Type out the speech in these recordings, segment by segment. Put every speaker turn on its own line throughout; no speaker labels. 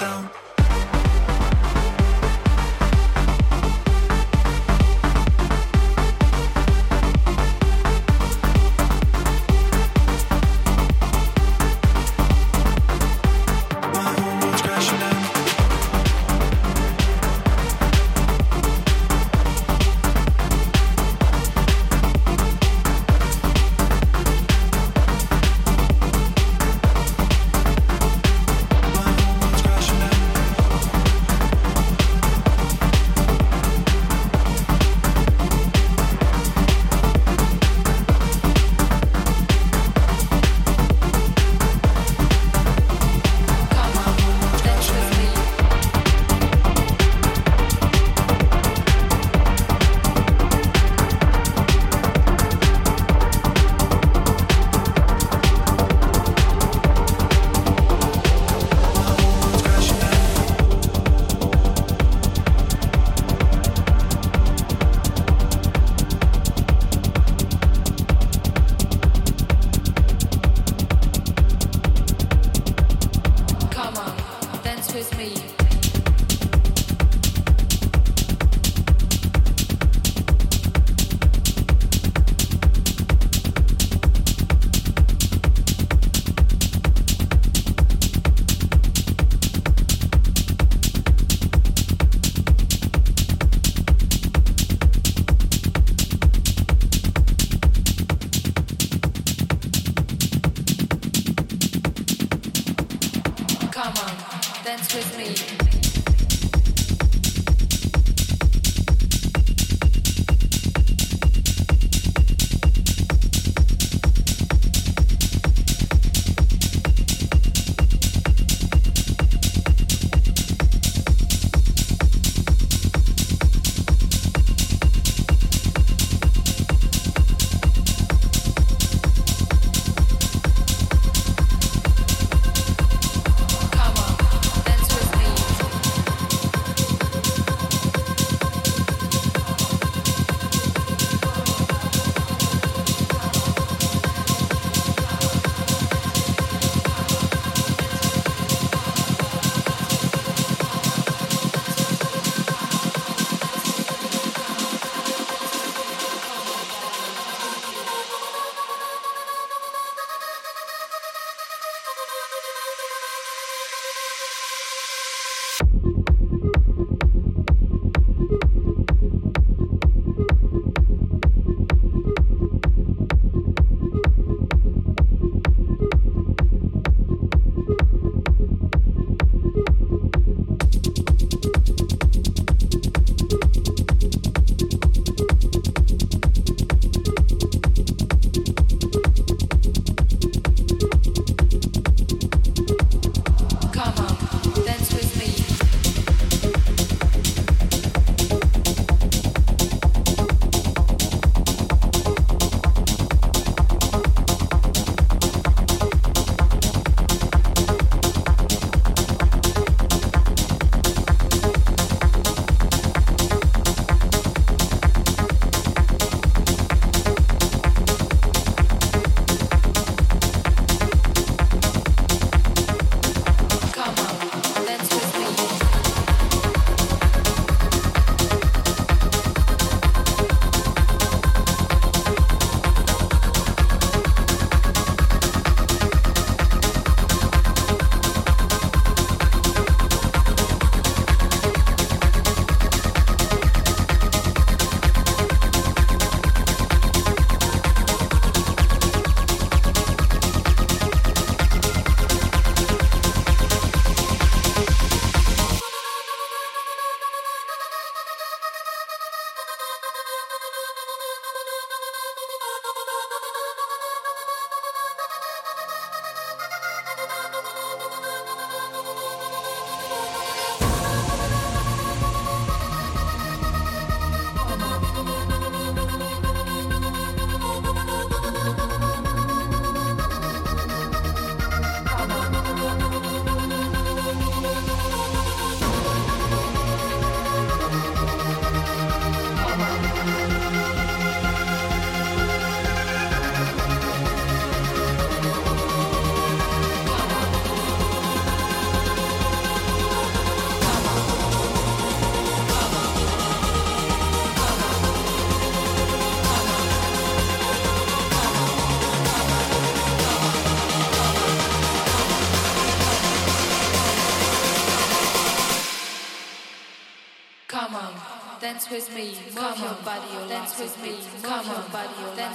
Come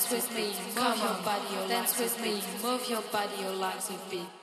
dance with me, move your body, dance with me, move your body, your legs a beat.